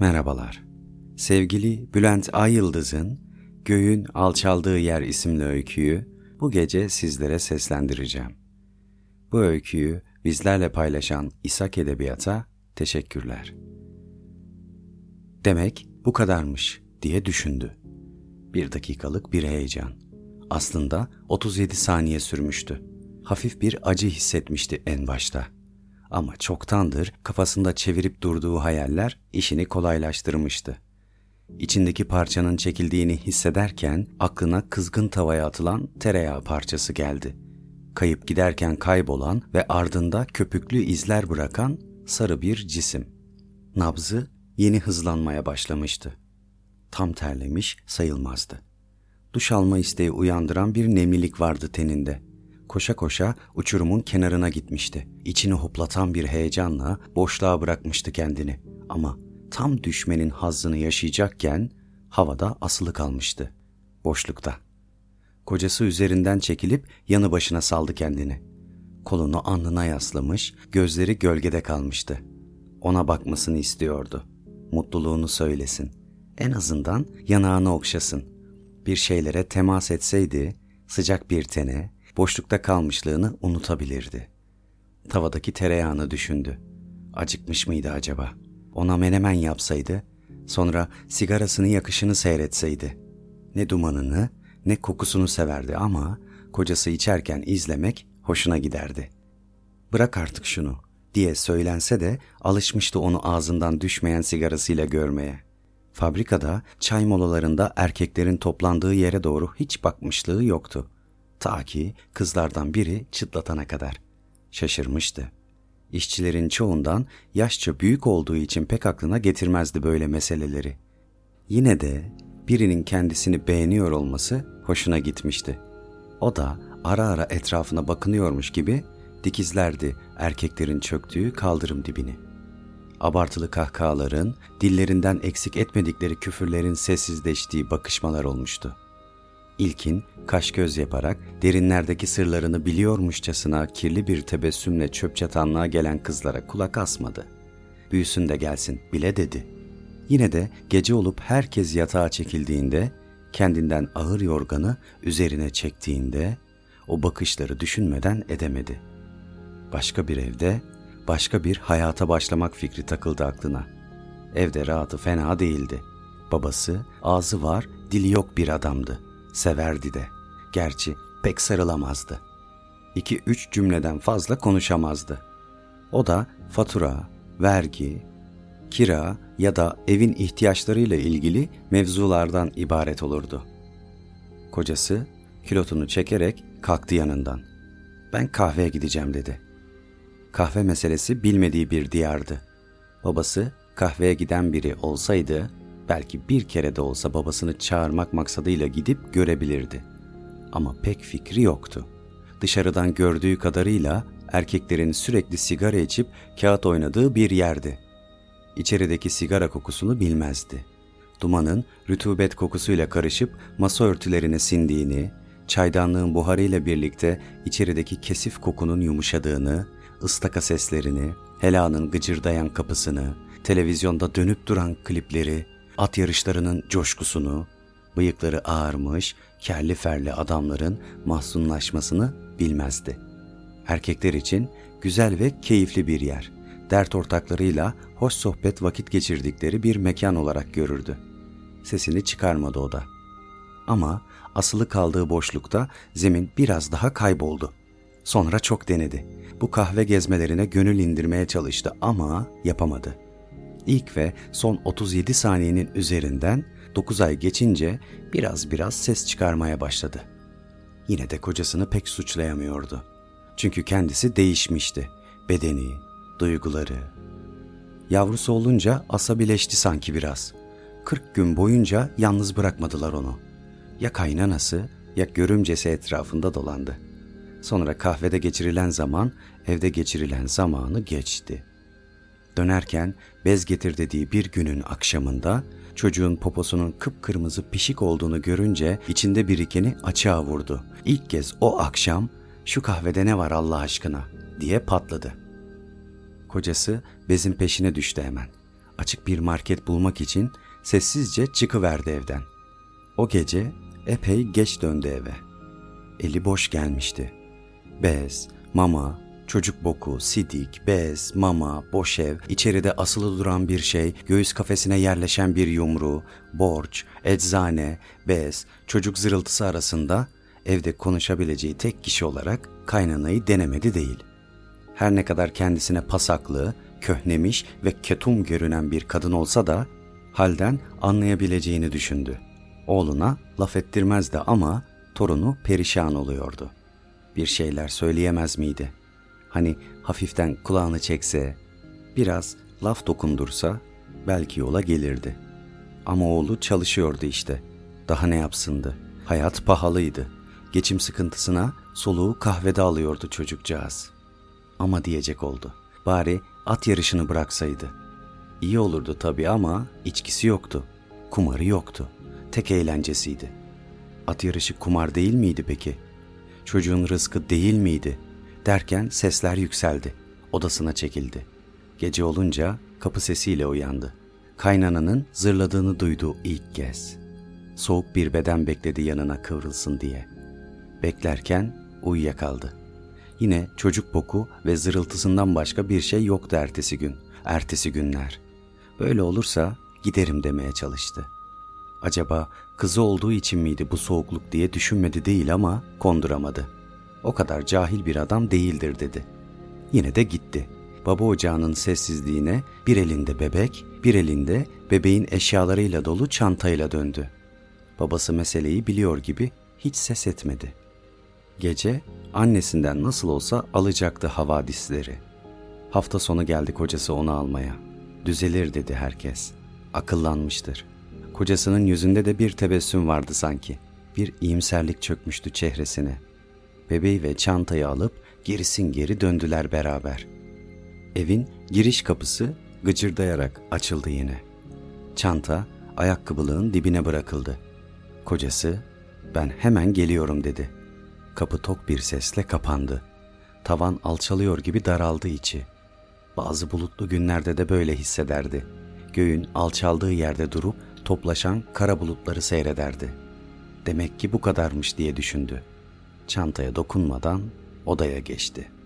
Merhabalar. Sevgili Bülent Ayıldız'ın Göğün Alçaldığı Yer isimli öyküyü bu gece sizlere seslendireceğim. Bu öyküyü bizlerle paylaşan İshak Edebiyat'a teşekkürler. Demek bu kadarmış diye düşündü. Bir dakikalık bir heyecan. Aslında 37 saniye sürmüştü. Hafif bir acı hissetmişti en başta. Ama çoktandır kafasında çevirip durduğu hayaller işini kolaylaştırmıştı. İçindeki parçanın çekildiğini hissederken aklına kızgın tavaya atılan tereyağı parçası geldi. Kayıp giderken kaybolan ve ardında köpüklü izler bırakan sarı bir cisim. Nabzı yeni hızlanmaya başlamıştı. Tam terlemiş sayılmazdı. Duş alma isteği uyandıran bir nemlilik vardı teninde. Koşa koşa uçurumun kenarına gitmişti. İçini hoplatan bir heyecanla boşluğa bırakmıştı kendini. Ama tam düşmenin hazzını yaşayacakken havada asılı kalmıştı. Boşlukta. Kocası üzerinden çekilip yanı başına saldı kendini. Kolunu alnına yaslamış, gözleri gölgede kalmıştı. Ona bakmasını istiyordu. Mutluluğunu söylesin. En azından yanağını okşasın. Bir şeylere temas etseydi, sıcak bir tene, boşlukta kalmışlığını unutabilirdi. Tavadaki tereyağını düşündü. Acıkmış mıydı acaba? Ona menemen yapsaydı, sonra sigarasını yakışını seyretseydi. Ne dumanını ne kokusunu severdi ama kocası içerken izlemek hoşuna giderdi. Bırak artık şunu diye söylense de alışmıştı onu ağzından düşmeyen sigarasıyla görmeye. Fabrikada çay molalarında erkeklerin toplandığı yere doğru hiç bakmışlığı yoktu. Ta ki kızlardan biri çıtlatana kadar. Şaşırmıştı. İşçilerin çoğundan yaşça büyük olduğu için pek aklına getirmezdi böyle meseleleri. Yine de birinin kendisini beğeniyor olması hoşuna gitmişti. O da ara ara etrafına bakınıyormuş gibi dikizlerdi erkeklerin çöktüğü kaldırım dibini. Abartılı kahkahaların, dillerinden eksik etmedikleri küfürlerin sessizleştiği bakışmalar olmuştu. İlkin kaş göz yaparak derinlerdeki sırlarını biliyormuşçasına kirli bir tebessümle çöp çatanlığa gelen kızlara kulak asmadı. Büyüsün de gelsin bile dedi. Yine de gece olup herkes yatağa çekildiğinde, kendinden ağır yorganı üzerine çektiğinde o bakışları düşünmeden edemedi. Başka bir evde, başka bir hayata başlamak fikri takıldı aklına. Evde rahatı fena değildi. Babası ağzı var, dili yok bir adamdı.'' Severdi de. Gerçi pek sarılamazdı. İki üç cümleden fazla konuşamazdı. O da fatura, vergi, kira ya da evin ihtiyaçlarıyla ilgili mevzulardan ibaret olurdu. Kocası kilotunu çekerek kalktı yanından. Ben kahveye gideceğim dedi. Kahve meselesi bilmediği bir diyardı. Babası kahveye giden biri olsaydı belki bir kere de olsa babasını çağırmak maksadıyla gidip görebilirdi. Ama pek fikri yoktu. Dışarıdan gördüğü kadarıyla erkeklerin sürekli sigara içip kağıt oynadığı bir yerdi. İçerideki sigara kokusunu bilmezdi. Dumanın rütubet kokusuyla karışıp masa örtülerine sindiğini, çaydanlığın buharıyla birlikte içerideki kesif kokunun yumuşadığını, ıstaka seslerini, helanın gıcırdayan kapısını, televizyonda dönüp duran klipleri, at yarışlarının coşkusunu, bıyıkları ağarmış, kerli ferli adamların mahzunlaşmasını bilmezdi. Erkekler için güzel ve keyifli bir yer, dert ortaklarıyla hoş sohbet vakit geçirdikleri bir mekan olarak görürdü. Sesini çıkarmadı o da. Ama asılı kaldığı boşlukta zemin biraz daha kayboldu. Sonra çok denedi. Bu kahve gezmelerine gönül indirmeye çalıştı ama yapamadı.'' İlk ve son 37 saniyenin üzerinden 9 ay geçince biraz biraz ses çıkarmaya başladı. Yine de kocasını pek suçlayamıyordu. Çünkü kendisi değişmişti. Bedeni, duyguları. Yavrusu olunca asabileşti sanki biraz. 40 gün boyunca yalnız bırakmadılar onu. Ya kaynanası ya görümcesi etrafında dolandı. Sonra kahvede geçirilen zaman evde geçirilen zamanı geçti. Dönerken bez getir dediği bir günün akşamında çocuğun poposunun kıpkırmızı pişik olduğunu görünce içinde birikeni açığa vurdu. İlk kez o akşam şu kahvede ne var Allah aşkına diye patladı. Kocası bezin peşine düştü hemen. açık bir market bulmak için sessizce çıkıverdi evden. O gece epey geç döndü eve. Eli boş gelmişti. Bez, mama, çocuk boku, sidik, bez, mama, boş ev, içeride asılı duran bir şey, göğüs kafesine yerleşen bir yumru, borç, eczane, bez, çocuk zırıltısı arasında evde konuşabileceği tek kişi olarak kaynanayı denemedi değil. Her ne kadar kendisine pasaklı, köhnemiş ve ketum görünen bir kadın olsa da halden anlayabileceğini düşündü. Oğluna laf ettirmezdi ama torunu perişan oluyordu. Bir şeyler söyleyemez miydi? Hani hafiften kulağını çekse, biraz laf dokundursa belki yola gelirdi. Ama oğlu çalışıyordu işte. Daha ne yapsındı? Hayat pahalıydı. Geçim sıkıntısına soluğu kahvede alıyordu çocukcağız. Ama diyecek oldu. Bari at yarışını bıraksaydı. İyi olurdu tabii ama içkisi yoktu. Kumarı yoktu. Tek eğlencesiydi. At yarışı kumar değil miydi peki? Çocuğun rızkı değil miydi? Derken sesler yükseldi. Odasına çekildi. Gece olunca kapı sesiyle uyandı. Kaynananın zırladığını duydu ilk kez. Soğuk bir beden bekledi yanına kıvrılsın diye. Beklerken uyuyakaldı. Yine çocuk boku ve zırıltısından başka bir şey yoktu ertesi gün, ertesi günler. Böyle olursa giderim demeye çalıştı. Acaba kızı olduğu için miydi bu soğukluk diye düşünmedi değil ama konduramadı. O kadar cahil bir adam değildir dedi. Yine de gitti. Baba ocağının sessizliğine bir elinde bebek, bir elinde bebeğin eşyalarıyla dolu çantayla döndü. Babası meseleyi biliyor gibi hiç ses etmedi. Gece annesinden nasıl olsa alacaktı havadisleri. Hafta sonu geldi kocası onu almaya. Düzelir dedi herkes. Akıllanmıştır. Kocasının yüzünde de bir tebessüm vardı sanki. Bir iyimserlik çökmüştü çehresine. Bebeği ve çantayı alıp gerisin geri döndüler beraber. Evin giriş kapısı gıcırdayarak açıldı yine. Çanta ayakkabılığın dibine bırakıldı. Kocası ben hemen geliyorum dedi. Kapı tok bir sesle kapandı. Tavan alçalıyor gibi daraldı içi. Bazı bulutlu günlerde de böyle hissederdi. Göğün alçaldığı yerde durup toplaşan kara bulutları seyrederdi. Demek ki bu kadarmış diye düşündü. Çantaya dokunmadan odaya geçti.''